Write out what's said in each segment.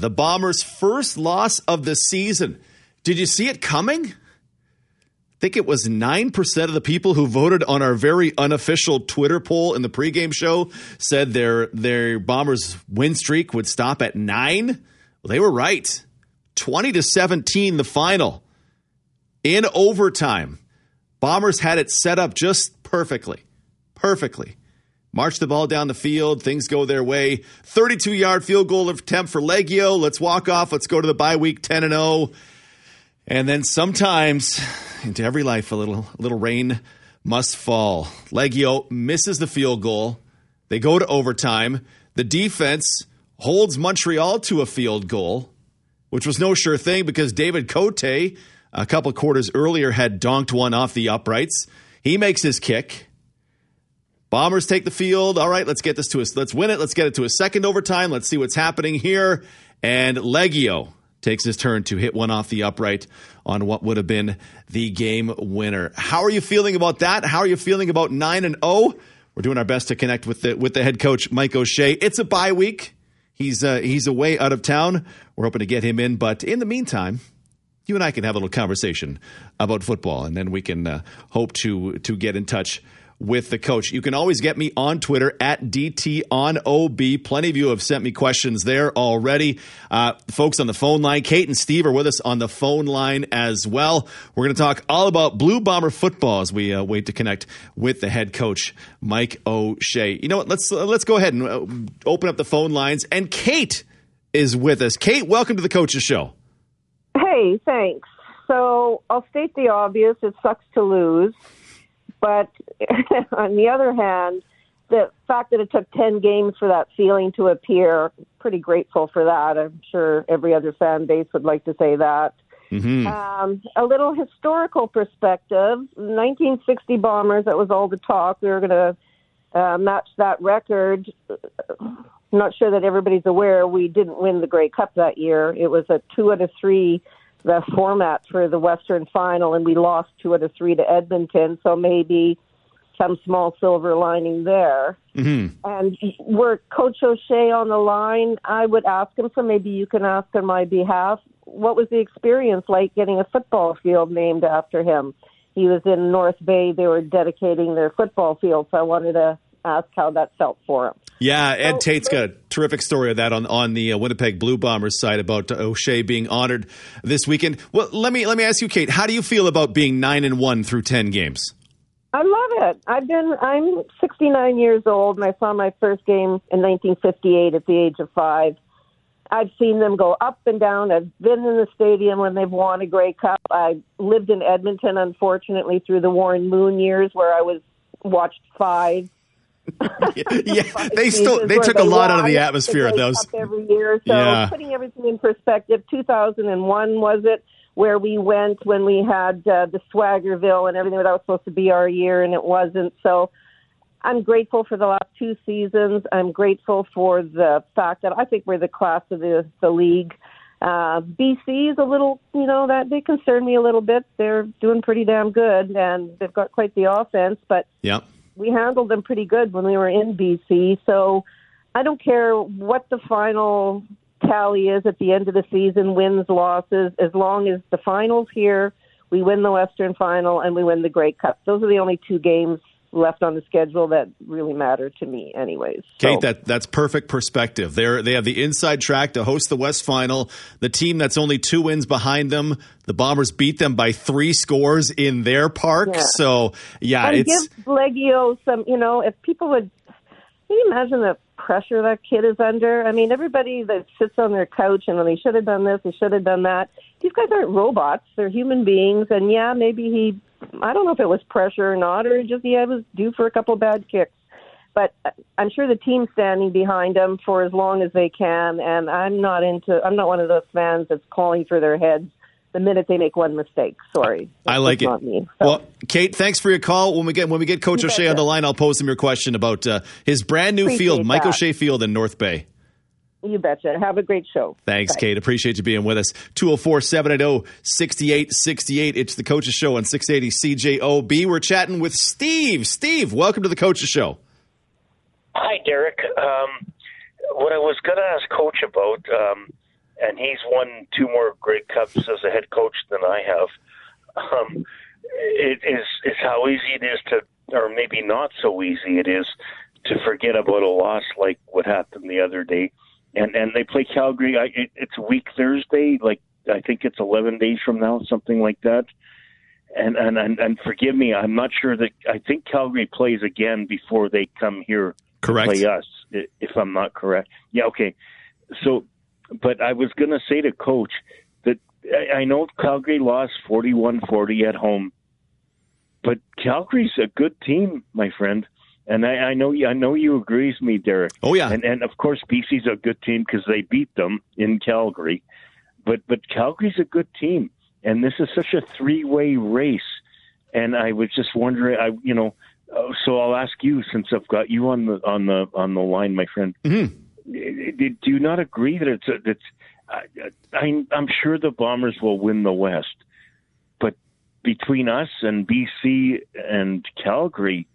the Bombers' first loss of the season. Did you see it coming? I think it was 9% of the people who voted on our very unofficial Twitter poll in the pregame show said their their Bombers win streak would stop at 9. Well, they were right. 20 to 17 the final. In overtime. Bombers had it set up just perfectly. Perfectly. March the ball down the field. Things go their way. 32 yard field goal attempt for Liegghio. Let's walk off. Let's go to the bye week 10 and 0. And then sometimes into every life, a little, little rain must fall. Liegghio misses the field goal. They go to overtime. The defense holds Montreal to a field goal, which was no sure thing because David Cote, a couple quarters earlier, had donked one off the uprights. He makes his kick. Bombers take the field. All right, let's get this to us. Let's win it. Let's get it to a second overtime. Let's see what's happening here. And Liegghio takes his turn to hit one off the upright on what would have been the game winner. How are you feeling about that? How are you feeling about 9 and 0? We're doing our best to connect with the with the head coach Mike O'Shea. It's a bye week. He's uh, he's away out of town. We're hoping to get him in, but in the meantime, you and I can have a little conversation about football, and then we can uh, hope to to get in touch with the coach. You can always get me on Twitter at DT on OB. Plenty of you have sent me questions there already. Uh, folks on the phone line, Kate and Steve are with us on the phone line as well. We're going to talk all about Blue Bomber football as we uh, wait to connect with the head coach, Mike O'Shea. You know what? Let's uh, let's go ahead and uh, open up the phone lines. And Kate is with us. Kate, welcome to the coach's show. Hey, thanks. So I'll state the obvious. It sucks to lose. But on the other hand, the fact that it took 10 games for that feeling to appear, pretty grateful for that. I'm sure every other fan base would like to say that. Mm-hmm. Um, a little historical perspective 1960 Bombers, that was all the talk. We were going to uh, match that record. I'm not sure that everybody's aware we didn't win the Grey Cup that year. It was a two out of three the format for the Western Final, and we lost two out of three to Edmonton. So maybe some small silver lining there. Mm-hmm. And were Coach O'Shea on the line, I would ask him. So maybe you can ask on my behalf. What was the experience like getting a football field named after him? He was in North Bay. They were dedicating their football field. So I wanted to ask how that felt for him. Yeah, Ed so, Tait's got a terrific story of that on on the uh, Winnipeg Blue Bombers site about uh, O'Shea being honored this weekend. Well, let me let me ask you, Kate, how do you feel about being nine and one through ten games? I love it. I've been I'm 69 years old, and I saw my first game in 1958 at the age of five. I've seen them go up and down. I've been in the stadium when they've won a Grey Cup. I lived in Edmonton, unfortunately, through the Warren Moon years, where I was watched five yeah, they still they took a lot out of the atmosphere at those every year. So yeah. putting everything in perspective, 2001 was it where we went when we had uh, the Swaggerville and everything that was supposed to be our year, and it wasn't. So I'm grateful for the last two seasons. I'm grateful for the fact that I think we're the class of the the league. Uh, BC is a little, you know, that they concern me a little bit. They're doing pretty damn good, and they've got quite the offense, but. Yeah we handled them pretty good when we were in BC. So I don't care what the final tally is at the end of the season, wins, losses, as long as the finals here, we win the Western Final and we win the Grey Cup. Those are the only two games left on the schedule that really matter to me anyways. Kate, that that's perfect perspective. They're they have the inside track to host the West Final. The team that's only two wins behind them, the Bombers beat them by three scores in their park. Yeah. So yeah, and it's give Liegghio some. You know, if people would, can you imagine the pressure that kid is under? I mean, everybody that sits on their couch and oh, they should have done this, they should have done that. These guys aren't robots; they're human beings. And yeah, maybe he I don't know if it was pressure or not, or just yeah, was due for a couple bad kicks. But I'm sure the team's standing behind him for as long as they can, and I'm not into. I'm not one of those fans that's calling for their heads the minute they make one mistake. Sorry, I like it. Me, so. Well, Kate, thanks for your call. When we get when we get Coach you O'Shea on the line, I'll pose him your question about uh, his brand new Appreciate field, Mike that. O'Shea Field in North Bay. You betcha. Have a great show. Thanks, Bye. Kate. Appreciate you being with us. 204 780 6868. It's the Coach's Show on 680 CJOB. We're chatting with Steve. Steve, welcome to the Coach's Show. Hi, Derek. Um, what I was going to ask Coach about, um, and he's won two more Grey Cups as a head coach than I have. Um, it is is how easy it is to, or maybe not so easy it is to forget about a loss like what happened the other day. And and they play Calgary. I, it, it's a week Thursday, like I think it's 11 days from now, something like that. And, and and and forgive me, I'm not sure that I think Calgary plays again before they come here correct. to play us, if I'm not correct. Yeah, okay. So, but I was going to say to Coach that I know Calgary lost 41-40 at home, but Calgary's a good team, my friend. And I, I know you, I know you agree with me, Derek. Oh yeah, and and of course BC's a good team because they beat them in Calgary, but but Calgary's a good team, and this is such a three way race. And I was just wondering, I you know, uh, so I'll ask you since I've got you on the on the on the line, my friend. Mm-hmm. Do you not agree that it's a, it's? I, I'm sure the Bombers will win the West, but between us and BC and Calgary, I,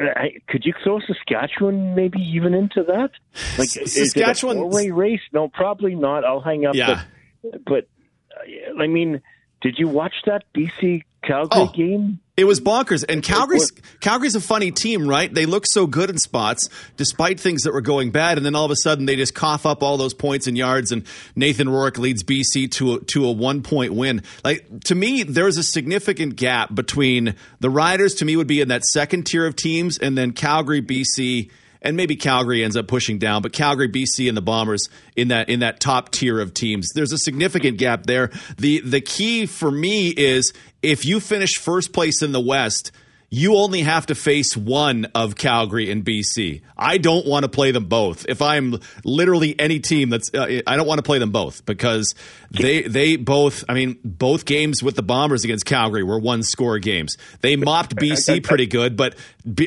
Uh, could you throw Saskatchewan maybe even into that? Like Saskatchewan four-way race? No, probably not. I'll hang up. Yeah. But, but uh, I mean, did you watch that BC Calgary oh, game? It was bonkers. And Calgary's Calgary's a funny team, right? They look so good in spots despite things that were going bad, and then all of a sudden they just cough up all those points and yards, and Nathan Rourke leads BC to a, to a one point win. Like to me, there's a significant gap between the Riders. To me, would be in that second tier of teams, and then Calgary, BC and maybe Calgary ends up pushing down, but Calgary, BC, and the Bombers in that in that top tier of teams. There's a significant gap there. the The key for me is if you finish first place in the West you only have to face one of Calgary and BC. I don't want to play them both. If I'm literally any team that's, uh, I don't want to play them both because they they both. I mean, both games with the Bombers against Calgary were one score games. They mopped BC pretty good, but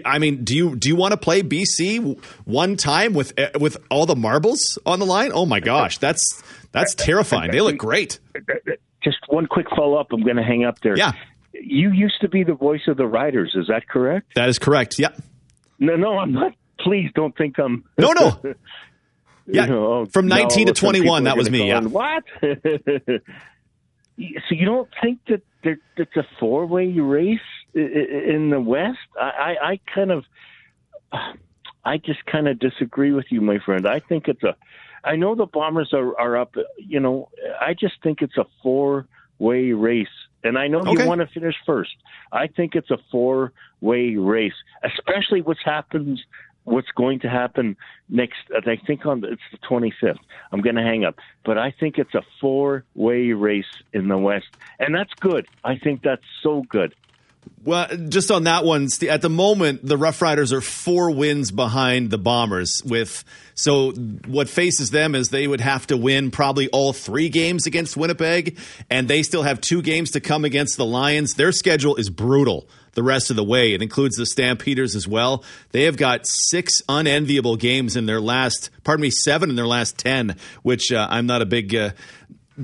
I mean, do you do you want to play BC one time with uh, with all the marbles on the line? Oh my gosh, that's that's terrifying. They look great. Just one quick follow up. I'm going to hang up there. Yeah you used to be the voice of the Riders. Is that correct? That is correct. Yeah. No, no, I'm not. Please don't think I'm. No, no. yeah. You know, From 19 to 21, that was me. Yeah. What? so you don't think that there, it's a four way race in the West? I, I, I kind of. I just kind of disagree with you, my friend. I think it's a. I know the Bombers are, are up. You know, I just think it's a four way race and I know okay. you want to finish first. I think it's a four way race, especially what's happens what's going to happen next I think on the, it's the 25th. I'm going to hang up, but I think it's a four-way race in the West, and that's good. I think that's so good. Well, just on that one, at the moment, the Rough Riders are four wins behind the Bombers. With so, what faces them is they would have to win probably all three games against Winnipeg, and they still have two games to come against the Lions. Their schedule is brutal the rest of the way. It includes the Stampeders as well. They have got six unenviable games in their last, pardon me, seven in their last ten, which uh, I'm not a big uh,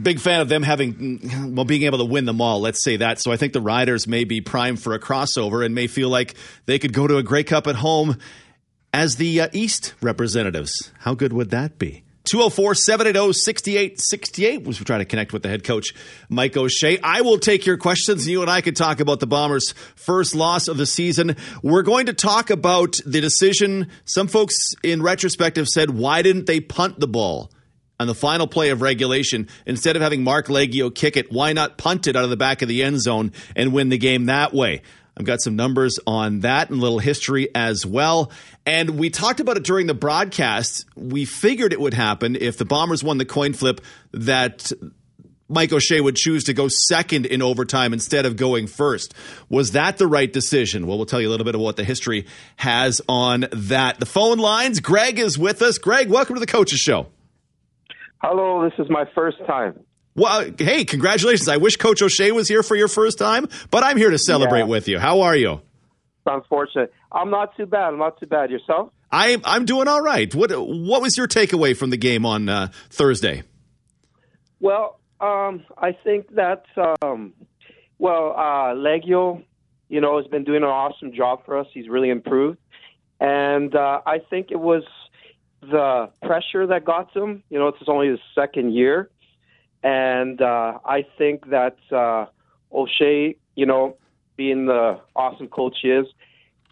big fan of them having well being able to win them all let's say that. So i think the riders may be primed for a crossover and may feel like they could go to a grey cup at home as the uh, east representatives. How good would that be? 204-780-6868 was we try to connect with the head coach mike o'shea. I will take your questions. You and i could talk about the bombers first loss of the season. We're going to talk about the decision. Some folks in retrospect have said why didn't they punt the ball on the final play of regulation, instead of having Marc Liegghio kick it, why not punt it out of the back of the end zone and win the game that way? I've got some numbers on that and a little history as well. And we talked about it during the broadcast. We figured it would happen if the Bombers won the coin flip that Mike O'Shea would choose to go second in overtime instead of going first. Was that the right decision? Well, we'll tell you a little bit of what the history has on that. The phone lines, Greg is with us. Greg, welcome to the Coaches Show. Hello, this is my first time. Well, hey, congratulations. I wish Coach O'Shea was here for your first time, but I'm here to celebrate yeah. with you. How are you? Unfortunate. I'm not too bad. I'm not too bad. Yourself? I'm I'm doing all right. What What was your takeaway from the game on uh, Thursday? Well, um, I think that, um, well, uh, Liegghio, you know, has been doing an awesome job for us. He's really improved. And uh, I think it was – the pressure that got to him. You know, it's only his second year, and uh, I think that uh, O'Shea, you know, being the awesome coach he is,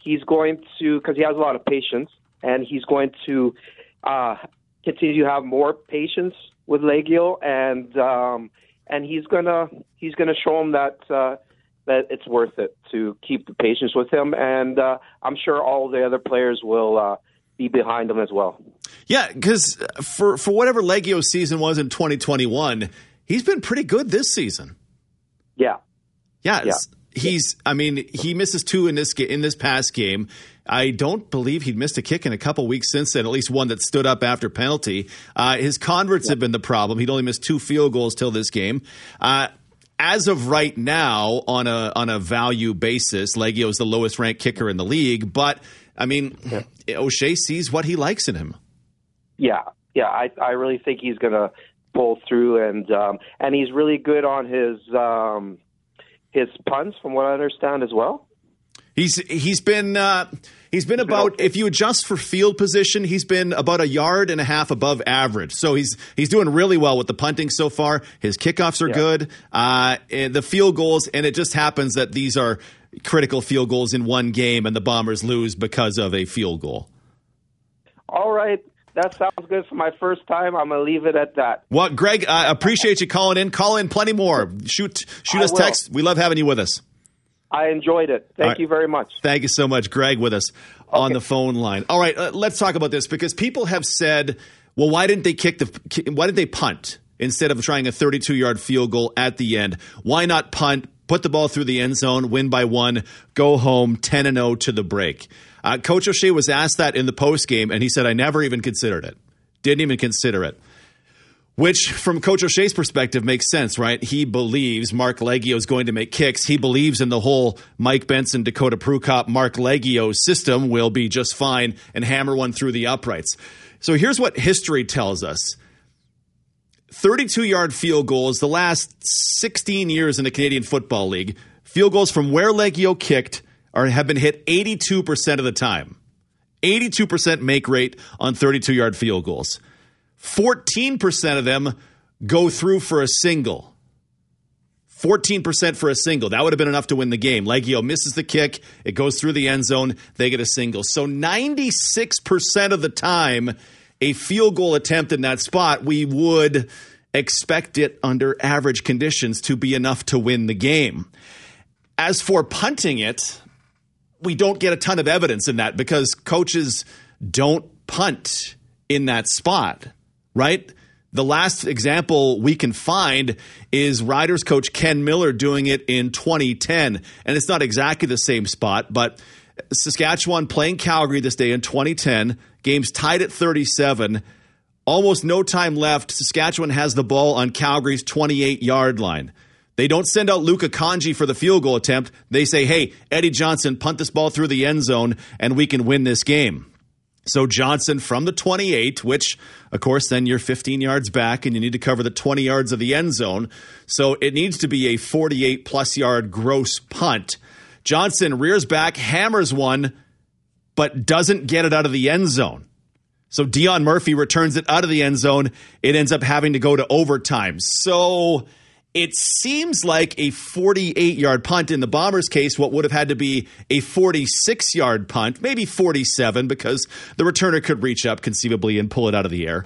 he's going to because he has a lot of patience, and he's going to uh, continue to have more patience with Liegghio, and um, and he's gonna he's gonna show him that uh, that it's worth it to keep the patience with him, and uh, I'm sure all the other players will uh, be behind him as well. Yeah, because for for whatever Liegghio's season was in 2021, he's been pretty good this season. Yeah, yeah. yeah. He's, I mean, he misses two in this in this past game. I don't believe he'd missed a kick in a couple weeks since then, at least one that stood up after penalty. Uh, his converts have been the problem. He'd only missed two field goals till this game. Uh, as of right now, on a on a value basis, Liegghio is the lowest ranked kicker in the league. But I mean, yeah. O'Shea sees what he likes in him. Yeah, yeah, I I really think he's going to pull through, and um, and he's really good on his um, his punts, from what I understand as well. He's he's been uh, he's been about if you adjust for field position, he's been about a yard and a half above average. So he's he's doing really well with the punting so far. His kickoffs are yeah. good. Uh, the field goals, and it just happens that these are critical field goals in one game, and the Bombers lose because of a field goal. All right. That sounds good for my first time. I'm gonna leave it at that. Well, Greg, I appreciate you calling in. Call in plenty more. Shoot, shoot I us will. text. We love having you with us. I enjoyed it. Thank right. you very much. Thank you so much, Greg, with us okay. on the phone line. All right, uh, let's talk about this because people have said, well, why didn't they kick the why didn't they punt instead of trying a 32-yard field goal at the end? Why not punt, put the ball through the end zone, win by 1, go home 10 and 0 to the break? Uh, Coach O'Shea was asked that in the post game and he said I never even considered it. Didn't even consider it. Which, from Coach O'Shea's perspective, makes sense, right? He believes Marc Liegghio is going to make kicks. He believes in the whole Mike Benson, Dakota Prukop, Marc Liegghio system will be just fine and hammer one through the uprights. So here's what history tells us 32 yard field goals the last 16 years in the Canadian Football League. Field goals from where Liegghio kicked are, have been hit 82% of the time. 82% make rate on 32 yard field goals. 14% of them go through for a single. 14% for a single. That would have been enough to win the game. Liegghio misses the kick. It goes through the end zone. They get a single. So 96% of the time, a field goal attempt in that spot, we would expect it under average conditions to be enough to win the game. As for punting it, we don't get a ton of evidence in that because coaches don't punt in that spot right? The last example we can find is Riders coach Ken Miller doing it in 2010. And it's not exactly the same spot, but Saskatchewan playing Calgary this day in 2010, games tied at 37. Almost no time left. Saskatchewan has the ball on Calgary's 28 yard line. They don't send out Luca Congi for the field goal attempt. They say, hey, Eddie Johnson, punt this ball through the end zone and we can win this game. So Johnson from the 28, which of course then you're 15 yards back and you need to cover the 20 yards of the end zone. So it needs to be a 48 plus yard gross punt. Johnson rears back, hammers one, but doesn't get it out of the end zone. So Dion Murphy returns it out of the end zone. It ends up having to go to overtime. So it seems like a 48 yard punt in the Bombers' case, what would have had to be a 46 yard punt, maybe 47, because the returner could reach up conceivably and pull it out of the air.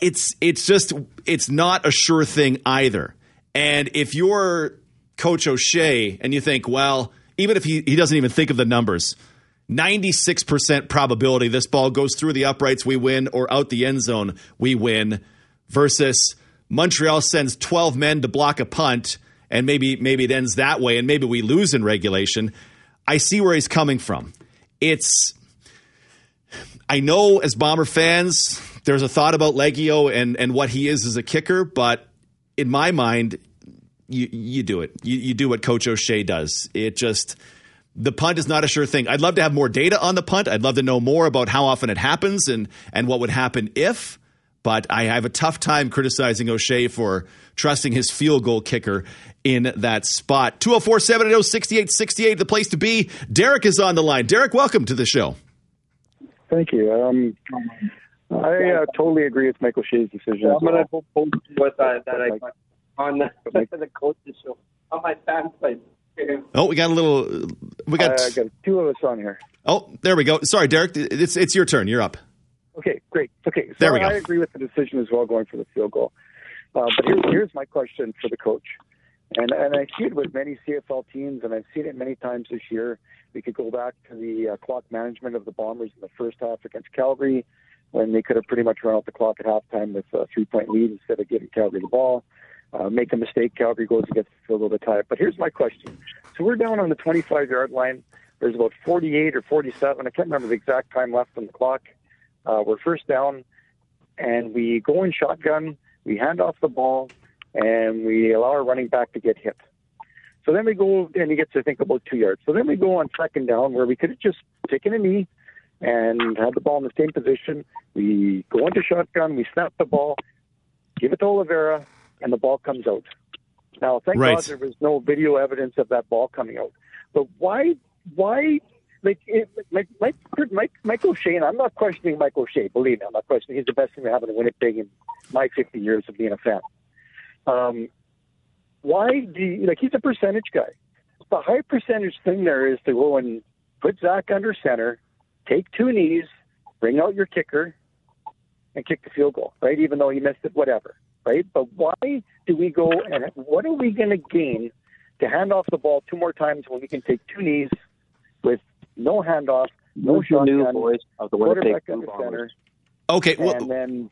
It's it's just it's not a sure thing either. And if you're Coach O'Shea and you think, well, even if he, he doesn't even think of the numbers, 96% probability this ball goes through the uprights, we win, or out the end zone, we win, versus Montreal sends 12 men to block a punt, and maybe maybe it ends that way, and maybe we lose in regulation. I see where he's coming from. It's I know as Bomber fans, there's a thought about Liegghio and and what he is as a kicker, but in my mind, you you do it. You, you do what Coach O'Shea does. It just the punt is not a sure thing. I'd love to have more data on the punt. I'd love to know more about how often it happens and and what would happen if but I have a tough time criticizing O'Shea for trusting his field goal kicker in that spot. 204 780 6868, the place to be. Derek is on the line. Derek, welcome to the show. Thank you. Um, I uh, totally agree with Mike O'Shea's decision. I'm going to post what uh, that I on the, the coaches show on my fan site. Oh, we got a little. We got. I got two of us on here. Oh, there we go. Sorry, Derek. It's it's your turn. You're up. Okay, great. Okay, so There we go. I agree with the decision as well, going for the field goal. Uh, but here's, here's my question for the coach, and and I see it with many CFL teams, and I've seen it many times this year. We could go back to the uh, clock management of the Bombers in the first half against Calgary, when they could have pretty much run out the clock at halftime with a three-point lead instead of giving Calgary the ball. Uh, make a mistake, Calgary goes and gets the field goal to tie it. But here's my question: So we're down on the 25-yard line. There's about 48 or 47. I can't remember the exact time left on the clock. Uh, we're first down, and we go in shotgun. We hand off the ball, and we allow our running back to get hit. So then we go, and he gets, I think, about two yards. So then we go on second down, where we could have just taken a knee and had the ball in the same position. We go into shotgun. We snap the ball, give it to Oliveira, and the ball comes out. Now, thank Right. God there was no video evidence of that ball coming out. But why? Why? Like, it, like Mike, Mike, O'Shea, and I'm not questioning Mike O'Shea. Believe me, I'm not questioning. He's the best thing to happen to Winnipeg in my 50 years of being a fan. Um, why do you, like he's a percentage guy? The high percentage thing there is to go and put Zach under center, take two knees, bring out your kicker, and kick the field goal, right? Even though he missed it, whatever, right? But why do we go and what are we going to gain to hand off the ball two more times when we can take two knees with no handoff, no Who's the new voice of the Winnipeg quarterback Blue under center, Okay. Well, and then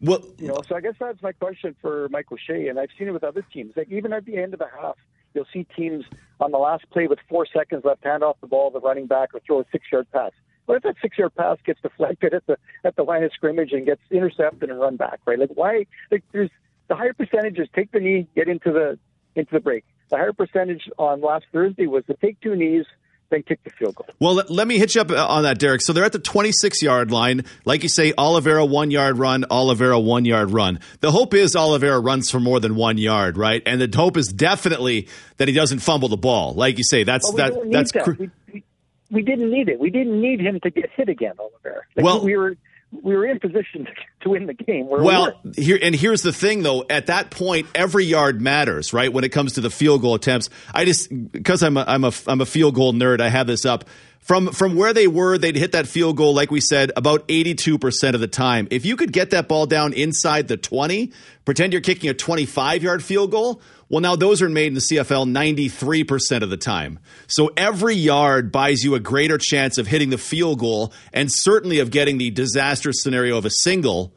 well, you know, so I guess that's my question for Mike O'Shea, and I've seen it with other teams. Like even at the end of the half, you'll see teams on the last play with four seconds left, hand off the ball, to the running back, or throw a six-yard pass. What if that six-yard pass gets deflected at the at the line of scrimmage and gets intercepted and run back? Right? Like why? Like there's the higher percentages take the knee, get into the into the break. The higher percentage on last Thursday was to take two knees, then kick the field goal. Well, let, me hit you up uh, on that, Derek. So they're at the 26 yard line. Like you say, Oliveira one yard run, Oliveira one yard run. The hope is Oliveira runs for more than one yard, right? And the hope is definitely that he doesn't fumble the ball. Like you say, that's that that's that. cr- we, we, we didn't need it. We didn't need him to get hit again, Oliver. Like, Well- we were we were in position to, win the game. Well, we here and here's the thing though. At that point, every yard matters, right? When it comes to the field goal attempts, I just because I'm a, I'm a I'm a field goal nerd. I have this up from from where they were. They'd hit that field goal, like we said, about 82 percent of the time. If you could get that ball down inside the 20, pretend you're kicking a 25 yard field goal. Well, now those are made in the CFL 93% of the time. So every yard buys you a greater chance of hitting the field goal and certainly of getting the disaster scenario of a single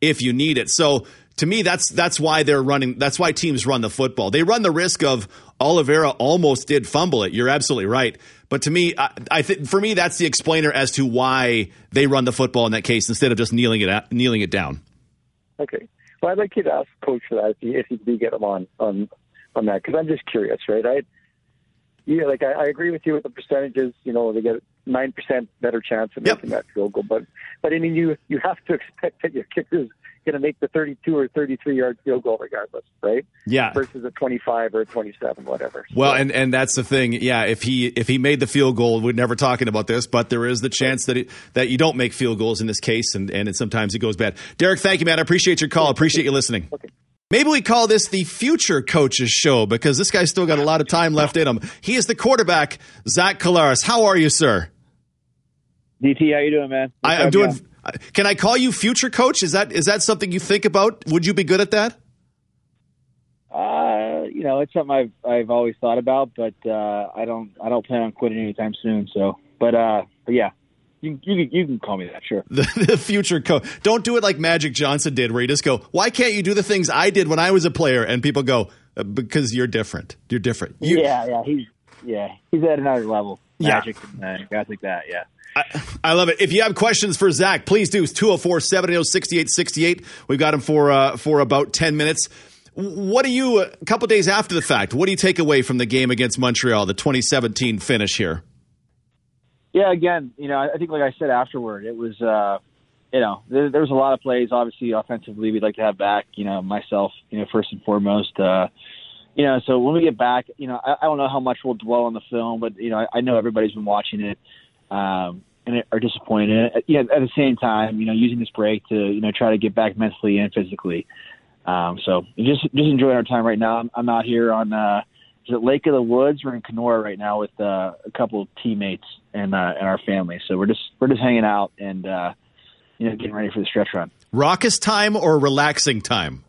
if you need it. So to me, that's that's why they're running. That's why teams run the football. They run the risk of Oliveira almost did fumble it. You're absolutely right. But to me, I, I think for me, that's the explainer as to why they run the football in that case instead of just kneeling it out, kneeling it down. Okay. Well, I'd like you to ask coach for that if you, if you do get him on on on that because I'm just curious, right? I yeah, like I, I agree with you with the percentages. You know, they get nine percent better chance of Yep. making that field goal, but but I mean, you you have to expect that your kicker's going to make the 32 or 33 yard field goal regardless, right? Yeah. Versus a 25 or a 27, whatever. Well, and and that's the thing. Yeah, if he if he made the field goal, we're never talking about this, but there is the chance that it, that you don't make field goals in this case, and and it, sometimes it goes bad. Derek, thank you, man. I appreciate your call. Appreciate you listening. Okay. Maybe we call this the future coaches show because this guy's still got a lot of time left in him. He is the quarterback, Zach Collaros. How are you, sir? DT, how you doing, man? I, I'm doing. Can I call you future coach? Is that is that something you think about? Would you be good at that? Uh, you know, it's something I've I've always thought about, but uh, I don't I don't plan on quitting anytime soon. So, but uh, but yeah, you you can- you can call me that, sure. the, the future coach. Don't do it like Magic Johnson did, where you just go, "Why can't you do the things I did when I was a player?" And people go, "Uh, "Because you're different. You're different." You, yeah, yeah, he's yeah he's at another level. Yeah. Magic and uh, guys like that. Yeah. I, I love it. If you have questions for Zach, please do. It's 204 780 6868. We've got him for uh, for about 10 minutes. What do you, a couple days after the fact, what do you take away from the game against Montreal, the 2017 finish here? Yeah, again, you know, I think like I said afterward, it was, uh, you know, there, there was a lot of plays. Obviously, offensively, we'd like to have back. You know, myself, you know, first and foremost. Uh, you know, so when we get back, you know, I, I don't know how much we'll dwell on the film, but you know, I, I know everybody's been watching it. Um, and are disappointed. Yeah, at the same time, you know, using this break to you know try to get back mentally and physically. Um, so just just enjoying our time right now. I'm, I'm out here on uh, is it Lake of the Woods? We're in Kenora right now with uh, a couple of teammates and uh, and our family. So we're just we're just hanging out and uh, you know getting ready for the stretch run. Raucous time or relaxing time,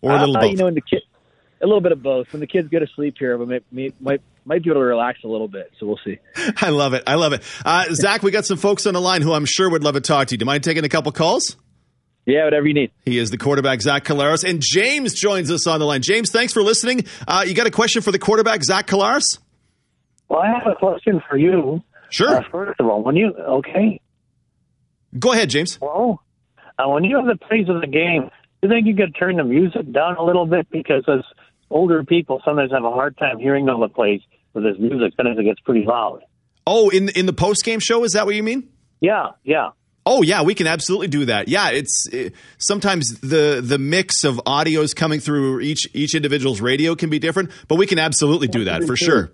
or a little uh, both. You know, in the kid, a little bit of both. When the kids go to sleep here, but might might might be able to relax a little bit. So we'll see. I love it. I love it. Uh, Zach, we got some folks on the line who I'm sure would love to talk to you. Do you mind taking a couple calls? Yeah, whatever you need. He is the quarterback, Zach Collaros. And James joins us on the line. James, thanks for listening. Uh, you got a question for the quarterback, Zach Collaros? Well, I have a question for you. Sure. Uh, first of all, when you, okay. Go ahead, James. Well, uh, when you have the plays of the game, do you think you could turn the music down a little bit? Because as older people sometimes have a hard time hearing all the plays with this music, sometimes it gets pretty loud. Oh, in in the post game show, is that what you mean? Yeah, yeah. Oh yeah, we can absolutely do that. Yeah, it's it, sometimes the the mix of audios coming through each each individual's radio can be different, but we can absolutely do that for sure.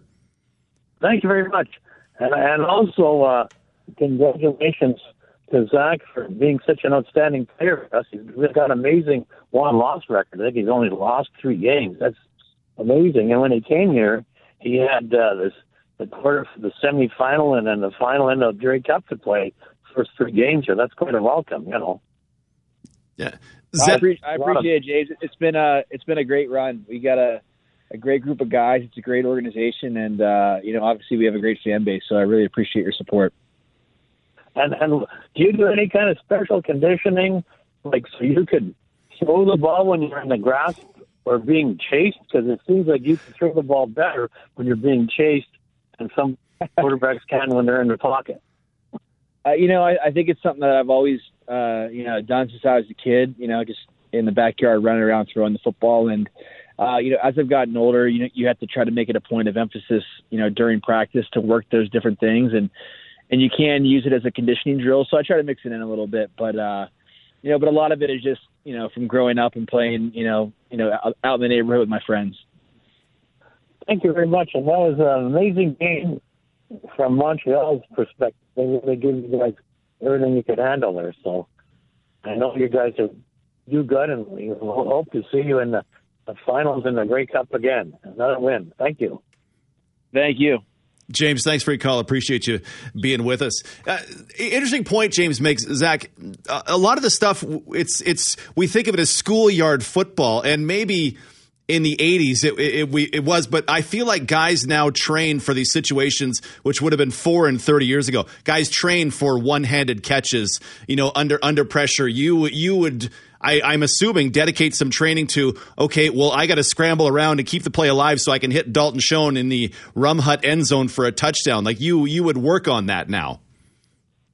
Thank you very much, and and also uh, congratulations to Zach for being such an outstanding player. for us. He's got an amazing one loss record. I think he's only lost three games. That's amazing. And when he came here, he had uh, this the quarter, the semifinal, and then the final end of Grey Cup to play first three games here. That's quite a welcome, you know. Yeah, I, Zach, I appreciate it, James. It's been a it's been a great run. We got a a great group of guys. It's a great organization, and uh, you know, obviously, we have a great fan base. So I really appreciate your support. And and do you do any kind of special conditioning, like so you could throw the ball when you're in the grass or being chased? Because it seems like you can throw the ball better when you're being chased than some quarterbacks can when they're in the pocket. Uh, you know, I, I think it's something that I've always, uh, you know, done since I was a kid. You know, just in the backyard, running around, throwing the football, and uh, you know, as I've gotten older, you know, you have to try to make it a point of emphasis, you know, during practice to work those different things, and and you can use it as a conditioning drill. So I try to mix it in a little bit, but uh, you know, but a lot of it is just, you know, from growing up and playing, you know, you know, out, out in the neighborhood with my friends. Thank you very much. And that was an amazing game from Montreal's perspective. They really gave you guys everything you could handle there. So I know you guys are do good, and we hope to see you in the, the finals in the Grey Cup again. Another win. Thank you. Thank you. James, thanks for your call. Appreciate you being with us. Uh, interesting point James makes, Zach. A, lot of the stuff it's it's we think of it as schoolyard football, and maybe in the 80s it, it, it, it was but i feel like guys now train for these situations which would have been four and 30 years ago guys train for one-handed catches you know under under pressure you you would I, I'm assuming dedicate some training to okay, well, I got to scramble around to keep the play alive so I can hit Dalton Schoen in the Rum Hut end zone for a touchdown. Like you, you would work on that now.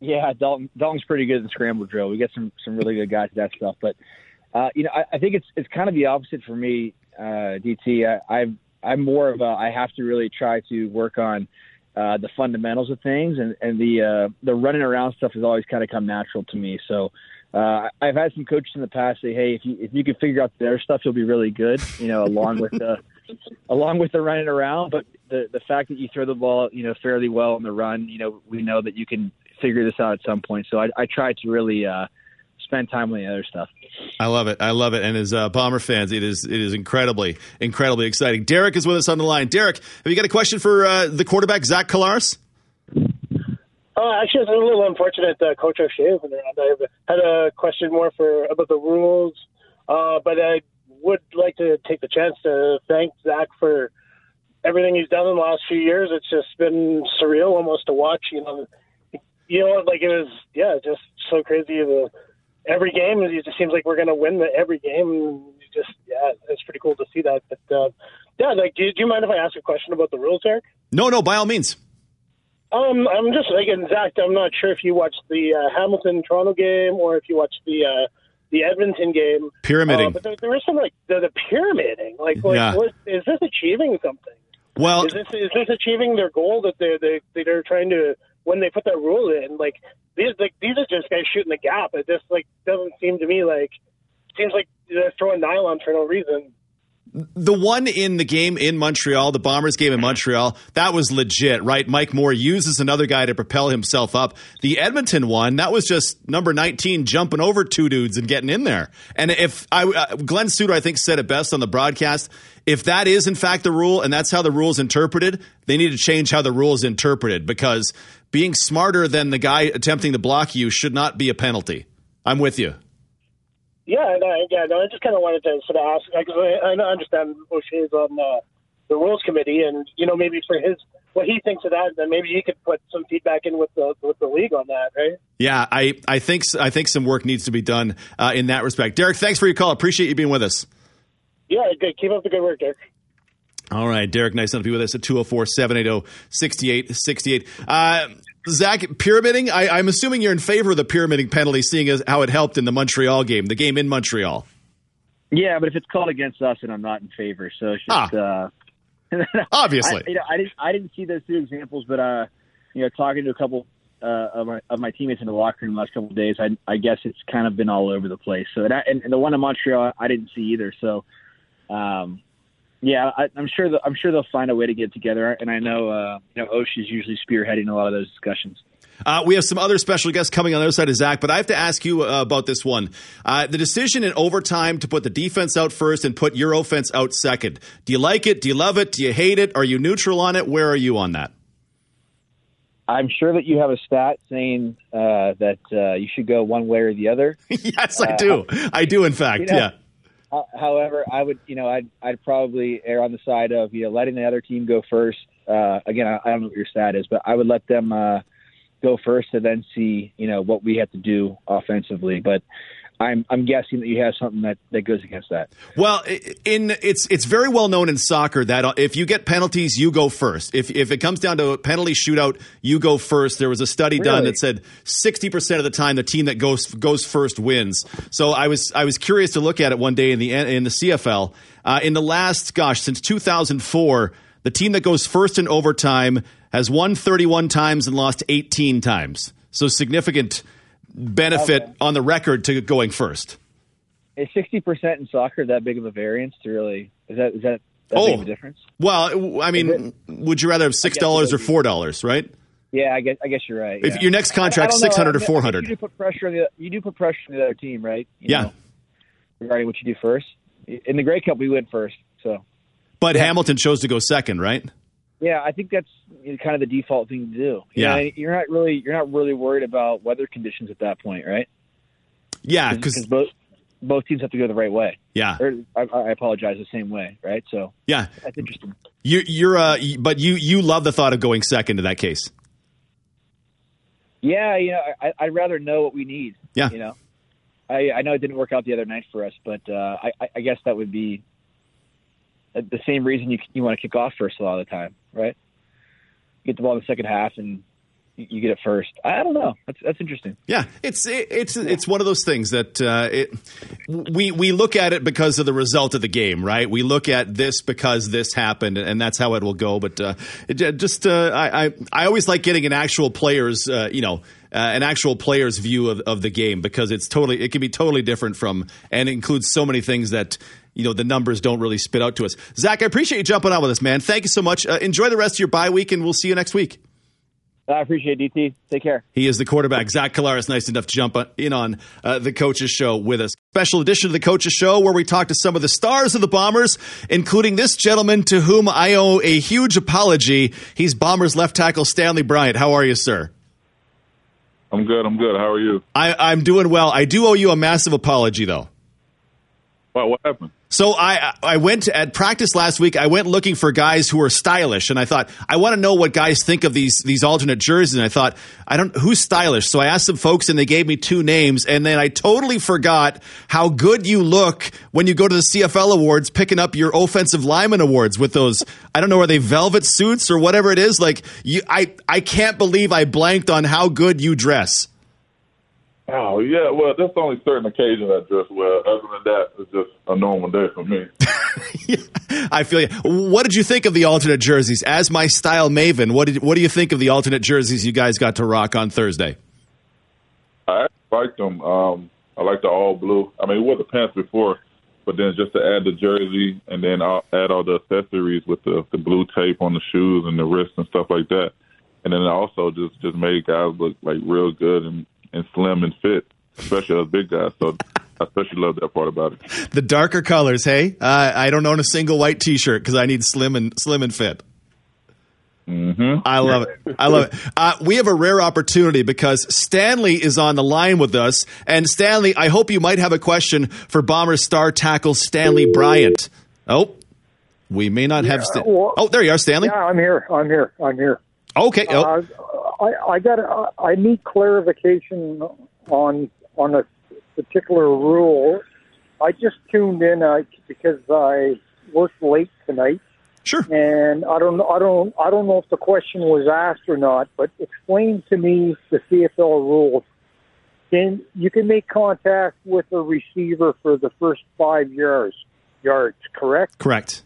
Yeah, Dalton Dalton's pretty good at the scramble drill. We get some some really good guys at that stuff, but uh, you know, I, I think it's it's kind of the opposite for me, uh, DT. I, I'm I'm more of a I have to really try to work on uh, the fundamentals of things, and and the uh, the running around stuff has always kind of come natural to me. So uh, I've had some coaches in the past say, "Hey, if you if you can figure out their stuff, you'll be really good." You know, along with the along with the running around. But the the fact that you throw the ball, you know, fairly well on the run, you know, we know that you can figure this out at some point. So I, I try to really uh, spend time on the other stuff. I love it. I love it. And as uh, Bomber fans, it is it is incredibly incredibly exciting. Derek is with us on the line. Derek, have you got a question for uh, the quarterback Zach Collaros? Oh, actually, it's a little unfortunate Coach O'Shea. I had a question more for about the rules, uh, but I would like to take the chance to thank Zach for everything he's done in the last few years. It's just been surreal almost to watch. You know, you know, like it was, yeah, just so crazy. The every game, it just seems like we're going to win the every game. Just yeah, it's pretty cool to see that. But uh, yeah, like, do, do you mind if I ask a question about the rules, Eric? No, no, by all means. Um, I'm just again, Zach. I'm not sure if you watched the uh, Hamilton Toronto game or if you watched the uh, the Edmonton game. Pyramiding. Uh, but there, there was some like the, the pyramiding. Like, like Yeah. what, is this achieving something? Well, Is this is this achieving their goal that they're they they're trying to when they put that rule in? Like these like these are just guys shooting the gap. It just like doesn't seem to me like seems like they're throwing nylon for no reason. The one in the game in Montreal, the Bombers game in Montreal, that was legit, right? Mike Moore uses another guy to propel himself up. The Edmonton one, that was just number 19 jumping over two dudes and getting in there. And if I, uh, Glen Suitor, I think, said it best on the broadcast. If that is in fact the rule and that's how the rule is interpreted, they need to change how the rule is interpreted because being smarter than the guy attempting to block you should not be a penalty. I'm with you. Yeah, no, yeah, no. I just kind of wanted to sort of ask because I, I understand O'Shea's on uh, the rules committee, and you know maybe for his what he thinks of that, then maybe he could put some feedback in with the with the league on that, right? Yeah, I I think I think some work needs to be done uh, in that respect. Derek, thanks for your call. Appreciate you being with us. Yeah, good. Keep up the good work, Derek. All right, Derek, nice to be with us at 204 780 6868. Zach, pyramiding, I, am assuming you're in favor of the pyramiding penalty, seeing as how it helped in the Montreal game, the game in Montreal. Yeah, but if it's called against us, and I'm not in favor. So it's just. Ah. Uh, Obviously. I, you know, I, didn't, I didn't see those two examples, but, uh, you know, talking to a couple uh, of, my, of my teammates in the locker room the last couple of days, I, I guess it's kind of been all over the place. So, that, and, and the one in Montreal, I didn't see either. So, um, yeah, I, am sure. The, I'm sure they'll find a way to get together, and I know uh, you know Osh is usually spearheading a lot of those discussions. Uh, we have some other special guests coming on the other side of Zach, but I have to ask you uh, about this one. Uh, the decision in overtime to put the defense out first and put your offense out second. Do you like it? Do you love it? Do you hate it? Are you neutral on it? Where are you on that? I'm sure that you have a stat saying uh, that uh, you should go one way or the other. yes, I do. I do, in fact. You know, yeah. However, I would, you know, I'd, I'd probably err on the side of, you know, letting the other team go first. Uh, again, I, I don't know what your stat is, but I would let them uh, go first and then see, you know, what we have to do offensively. But I'm I'm guessing that you have something that, that goes against that. Well, in it's it's very well known in soccer that uh, if you get penalties, you go first. If if it comes down to a penalty shootout, you go first. There was a study really? done that said 60% of the time the team that goes goes first wins. So I was I was curious to look at it one day in the in the CFL. Uh, in the last gosh, since 2004, the team that goes first in overtime has won 31 times and lost 18 times. So significant benefit okay. on the record to going first. Is sixty percent in soccer that big of a variance to really? Is that is that that oh, big of a oh, difference? Well, I mean, would you rather have six dollars or four dollars? Right? Yeah, I guess I guess you're right. If your next contract six hundred or four hundred, you do put pressure on the you do put pressure on the other team, right? You yeah. Know, regarding what you do first in the Grey Cup, we went first, so. But yeah. Hamilton chose to go second, right? Yeah, I think that's kind of the default thing to do. You yeah, know, you're not really you're not really worried about weather conditions at that point, right? Yeah, because both both teams have to go the right way. Yeah, or, I, I, apologize, the same way, right? So yeah, that's interesting. You, you're uh, but you you love the thought of going second in that case. Yeah, you know, I, I'd rather know what we need. Yeah, you know, I, I know it didn't work out the other night for us, but uh, I, I guess that would be the same reason you you want to kick off first a lot of the time, right? You get the ball in the second half and you get it first. I don't know. That's that's interesting. Yeah, it's it, it's it's one of those things that uh, it, we we look at it because of the result of the game, right? We look at this because this happened, and that's how it will go. But uh, it, just uh, I, I I always like getting an actual player's uh, you know. Uh, an actual player's view of, of the game because it's totally it can be totally different from and includes so many things that you know the numbers don't really spit out to us. Zach, I appreciate you jumping on with us, man. Thank you so much. Uh, enjoy the rest of your bye week, and we'll see you next week. I appreciate it, DT. Take care. He is the quarterback. Zach Collaros, nice enough to jump in on uh, the Coaches Show with us. Special edition of the Coaches Show where we talk to some of the stars of the Bombers, including this gentleman to whom I owe a huge apology. He's Bombers left tackle Stanley Bryant. How are you, sir? I'm good. I'm good. How are you? I, I'm doing well. I do owe you a massive apology, though. What, happened? So I I went at practice last week. I went looking for guys who are stylish, and I thought I want to know what guys think of these these alternate jerseys. And I thought I don't who's stylish. So I asked some folks, and they gave me two names. And then I totally forgot how good you look when you go to the CFL awards, picking up your offensive lineman awards with those. I don't know are they velvet suits or whatever it is. Like you, I I can't believe I blanked on how good you dress. Oh yeah, well, there's only certain occasions I dress well. Other than that, it's just a normal day for me. I feel you. What did you think of the alternate jerseys? As my style maven, what did what do you think of the alternate jerseys you guys got to rock on Thursday? I liked them. Um, I like the all blue. I mean, we wore the pants before, But then just to add the jersey and then I'll add all the accessories with the the blue tape on the shoes and the wrists and stuff like that, and then also just just made guys look like real good and and slim and fit, especially us big guys. So I especially love that part about it. The darker colors, hey? Uh, I don't own a single white T-shirt because I need slim and slim and fit. Mm-hmm. I love it. I love it. Uh, we have a rare opportunity because Stanley is on the line with us. And Stanley, I hope you might have a question for Bomber star tackle Stanley Bryant. Oh, we may not have. Sta- well- oh, there you are, Stanley. Yeah, I'm here. I'm here. I'm here. Okay. Oh, Uh, I, I got. uh, I need clarification on on a particular rule. I just tuned in uh, because I worked late tonight. Sure. And I don't. I don't. I don't know if the question was asked or not. But explain to me the CFL rules. Can you can make contact with a receiver for the first five yards? Yards, correct? correct.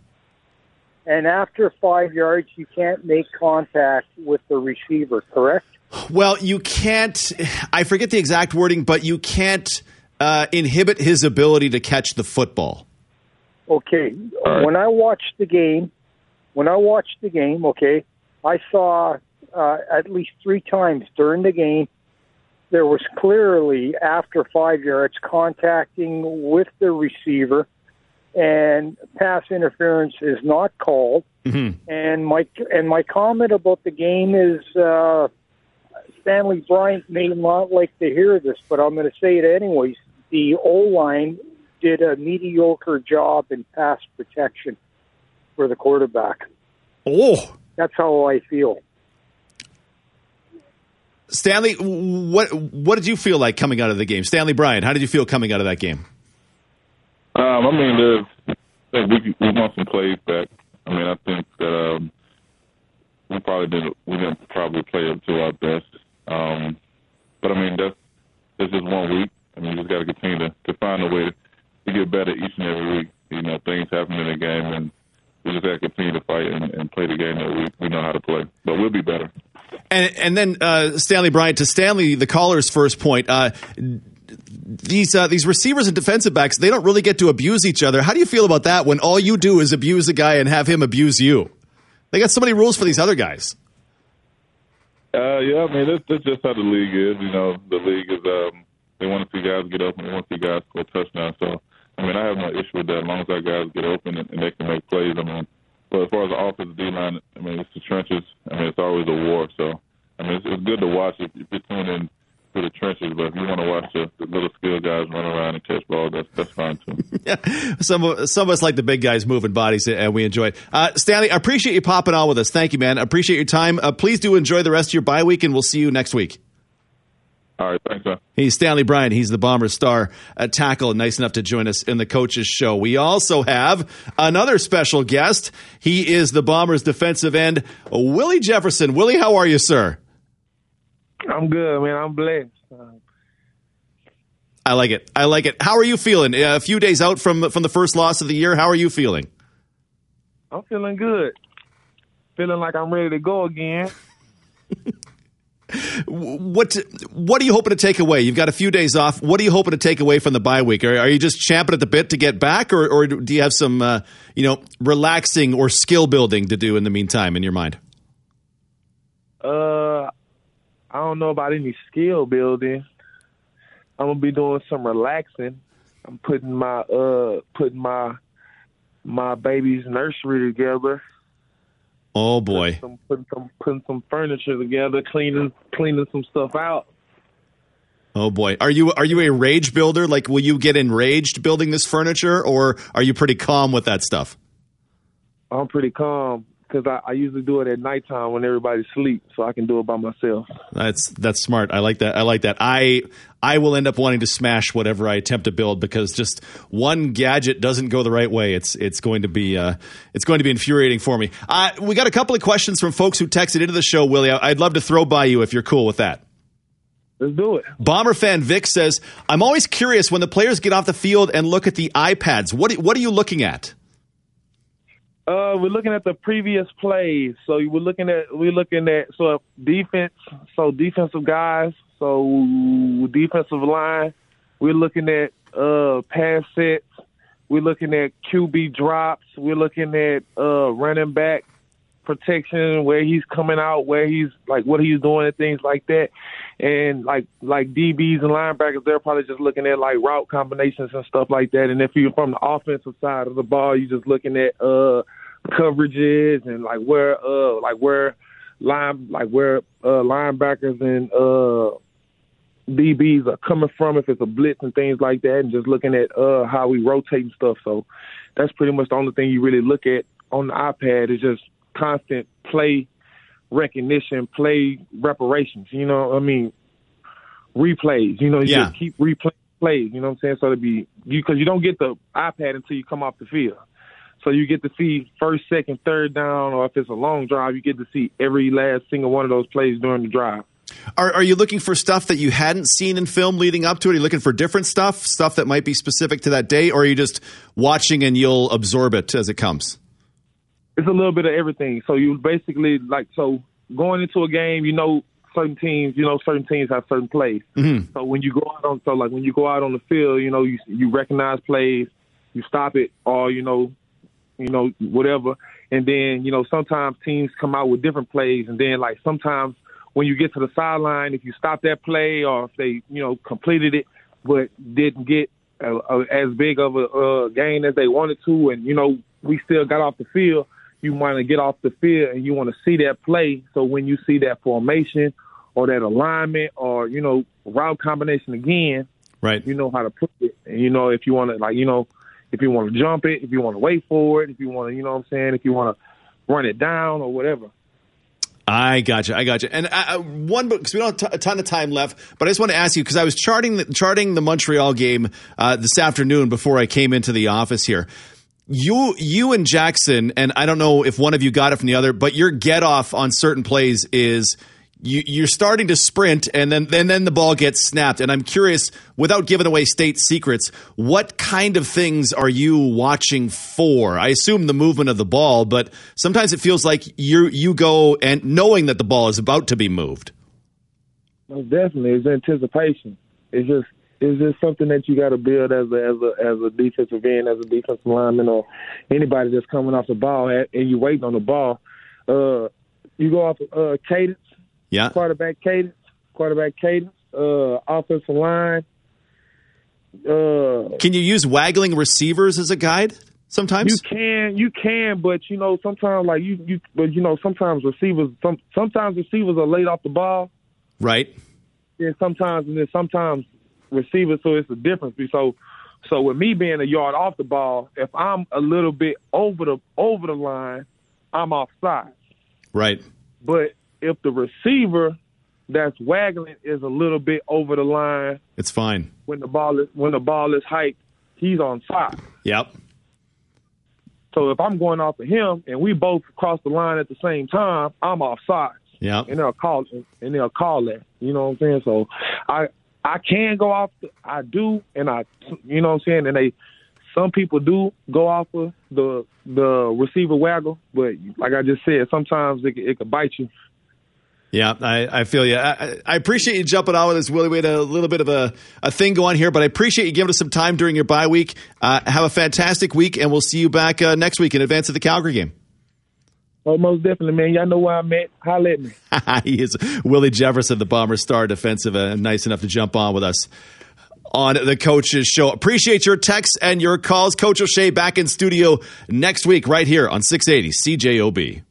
And after five yards, you can't make contact with the receiver, correct? Well, you can't. I forget the exact wording, but you can't uh, inhibit his ability to catch the football. Okay. When I watched the game, when I watched the game, okay, I saw uh, at least three times during the game there was clearly after five yards contacting with the receiver, and pass interference is not called. And my and my comment about the game is uh, Stanley Bryant may not like to hear this, but I'm going to say it anyways. The O line did a mediocre job in pass protection for the quarterback. Oh, That's how I feel. Stanley, what what did you feel like coming out of the game? Stanley Bryant, how did you feel coming out of that game? Um, I mean, there's, I think we we want some plays back. I mean, I think that um, we probably didn't we didn't probably play up to our best. Um, but I mean, that's that's just one week. I mean, we just got to continue to, to find a way to, get better each and every week. You know, things happen in the game, and we just got to continue to fight and, and play the game that we, we know how to play. But we'll be better. And and then uh, Stanley Bryant to Stanley, the caller's first point. Uh, these uh, these receivers and defensive backs, they don't really get to abuse each other. How do you feel about that when all you do is abuse a guy and have him abuse you? They got so many rules for these other guys. Uh, yeah, I mean that's, that's just how the league is. You know, the league is um, they want to see guys get open, they want to see guys score touchdowns. So, I mean, I have no issue with that as long as our guys get open and, and they can make plays. I mean, but as far as the offensive D line, I mean, it's the trenches. I mean, it's always a war. So, I mean, it's, it's good to watch if, if you're tuning in to the trenches. But if you want to watch the, the little skill guys run around and catch balls, that's that's fine too. Yeah, some of, some of us like the big guys moving bodies, and we enjoy it. Uh, Stanley, I appreciate you popping on with us. Thank you, man. I appreciate your time. Uh, please do enjoy the rest of your bye week, and we'll see you next week. All right, thanks, man. He's Stanley Bryant. He's the Bombers star at tackle, nice enough to join us in the coaches show. We also have another special guest. He is the Bombers defensive end, Willie Jefferson. Willie, how are you, sir? I'm good, man. I'm blessed. I like it. I like it. How are you feeling? Uh, a few days out from from the first loss of the year. How are you feeling? I'm feeling good. Feeling like I'm ready to go again. What What are you hoping to take away? You've got a few days off. What are you hoping to take away from the bye week? Are, are you just champing at the bit to get back, or, or do you have some uh, you know relaxing or skill building to do in the meantime in your mind? Uh, I don't know about any skill building. I'm gonna be doing some relaxing. I'm putting my uh putting my my baby's nursery together. Oh boy. Some putting some putting some furniture together, cleaning cleaning some stuff out. Oh boy, are you are you a rage builder? Like, will you get enraged building this furniture, or are you pretty calm with that stuff? I'm pretty calm because I, I usually do it at nighttime when everybody's asleep, so I can do it by myself. That's that's smart. I like that. I like that. I I will end up wanting to smash whatever I attempt to build because just one gadget doesn't go the right way. It's it's going to be uh, it's going to be infuriating for me. Uh, we got a couple of questions from folks who texted into the show, Willie. I- I'd love to throw by you if you're cool with that. Let's do it. Bomber fan Vic says, "I'm always curious when the players get off the field and look at the iPads. What what are you looking at?" Uh, we're looking at the previous plays. So we're looking at we're looking at so defense, so defensive guys, so defensive line. We're looking at uh pass sets. we're looking at QB drops. We're looking at uh, running back protection, where he's coming out, where he's like what he's doing, and things like that. And like like DBs and linebackers, they're probably just looking at like route combinations and stuff like that. And if you're from the offensive side of the ball, you're just looking at uh coverages and like where uh like where line like where uh linebackers and uh DBs are coming from if it's a blitz and things like that and just looking at uh how we rotate and stuff. So that's pretty much the only thing you really look at on the iPad is just constant play recognition, play reparations, you know, I mean replays, you know, you Yeah. just keep replaying plays, you know what I'm saying? So to be you cuz you don't get the iPad until you come off the field. So you get to see first, second, third down, or if it's a long drive, you get to see every last single one of those plays during the drive. Are, are you looking for stuff that you hadn't seen in film leading up to it? Are you looking for different stuff, stuff that might be specific to that day, or are you just watching and you'll absorb it as it comes? It's a little bit of everything. So you basically like so going into a game, you know certain teams, you know certain teams have certain plays. Mm-hmm. So when you go out on so like when you go out on the field, you know you you recognize plays, you stop it, or you know, you know whatever, and then you know sometimes teams come out with different plays, and then like sometimes when you get to the sideline, if you stop that play or if they you know completed it but didn't get a, a, as big of a uh, gain as they wanted to, and you know we still got off the field. You want to get off the field and you want to see that play. So when you see that formation or that alignment or you know route combination again, Right. you know how to put it. And you know if you want to like you know if you want to jump it, if you want to wait for it, if you want to you know what I'm saying, if you want to run it down or whatever. I gotcha. I gotcha. And uh, uh, one, because we don't have a ton of time left, but I just want to ask you because I was charting the, charting the Montreal game uh, this afternoon before I came into the office here. You, you and Jackson, and I don't know if one of you got it from the other, but your get off on certain plays is you, you're starting to sprint, and then and then the ball gets snapped. And I'm curious, without giving away state secrets, what kind of things are you watching for? I assume the movement of the ball, but sometimes it feels like you you go and knowing that the ball is about to be moved. Most definitely, it's anticipation. It's just it's just something that you got to build as a as a as a defensive end, as a defensive lineman, or anybody that's coming off the ball and you waiting on the ball. Uh, you go off uh, cadence, Yeah. quarterback cadence, quarterback cadence, uh, offensive line. Uh, Can you use waggling receivers as a guide sometimes? You can, you can, but you know sometimes like you, you, but you know sometimes receivers, some sometimes receivers are late off the ball. right. and sometimes and then sometimes receivers. So it's a difference. So so with me being a yard off the ball, if I'm a little bit over the over the line, I'm offside. Right. But if the receiver that's waggling is a little bit over the line It's fine. when the ball is when the ball is hiked, he's on side. Yep. So if I'm going off of him and we both cross the line at the same time, I'm offside. Yep. and they'll call and they'll call that. You know what I'm saying? So I I can go off. The, I do, and I you know what I'm saying. And they some people do go off of the the receiver waggle, but like I just said, sometimes it it can bite you. Yeah, I, I feel you. I, I appreciate you jumping on with us, Willie. We had a little bit of a, a thing going here, but I appreciate you giving us some time during your bye week. Uh, have a fantastic week, and we'll see you back uh, next week in advance of the Calgary game. Oh, most definitely, man. Y'all know where I'm at. Holla at me. he is Willie Jefferson, the Bomber star defensive, uh, nice enough to jump on with us on the coaches show. Appreciate your texts and your calls. Coach O'Shea back in studio next week, right here on 680 CJOB.